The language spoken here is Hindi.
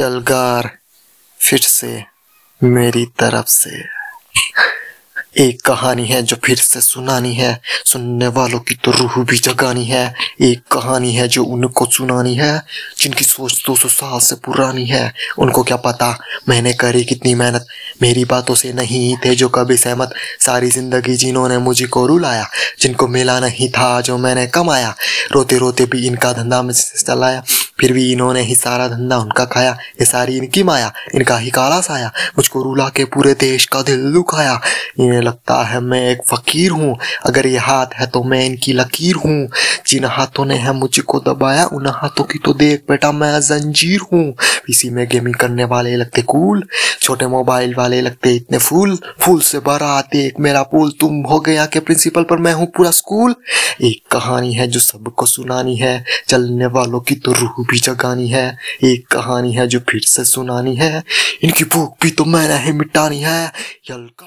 यलगार फिर से मेरी तरफ़ से। एक कहानी है जो फिर से सुनानी है। सुनने वालों की तो रूह भी जगानी है। एक कहानी है जो उनको सुनानी है, जिनकी सोच दो सौ साल से पुरानी है। उनको क्या पता मैंने करी कितनी मेहनत। मेरी बातों से नहीं थे जो कभी सहमत। सारी ज़िंदगी जिन्होंने मुझे को रुलाया, जिनको मिला नहीं था जो मैंने कमाया। रोते रोते भी इनका धंधा में चलाया। फिर भी इन्होंने ही सारा धंधा उनका खाया, ये सारी इनकी माया, इनका ही काला साया, मुझको रुला के पूरे देश का दिल दुखाया। इन्हें लगता है मैं एक फकीर हूँ, अगर ये हाथ है तो मैं इनकी लकीर हूँ। जिन हाथों ने है मुझको दबाया, उन हाथों की तो देख बेटा मैं जंजीर हूँ। इसी में गेमिंग करने वाले लगते कूल। छोटे मोबाइल वाले लगते इतने फूल फूल से भरा एक मेरा पुल तुम हो गया के प्रिंसिपल पर मैं हूँ पूरा स्कूल एक कहानी है जो सबको सुनानी है, चलने वालों की तो रूह भी जगानी है। एक कहानी है जो फिर से सुनानी है, इनकी भूख भी तो मैंने ही मिटानी है। यलका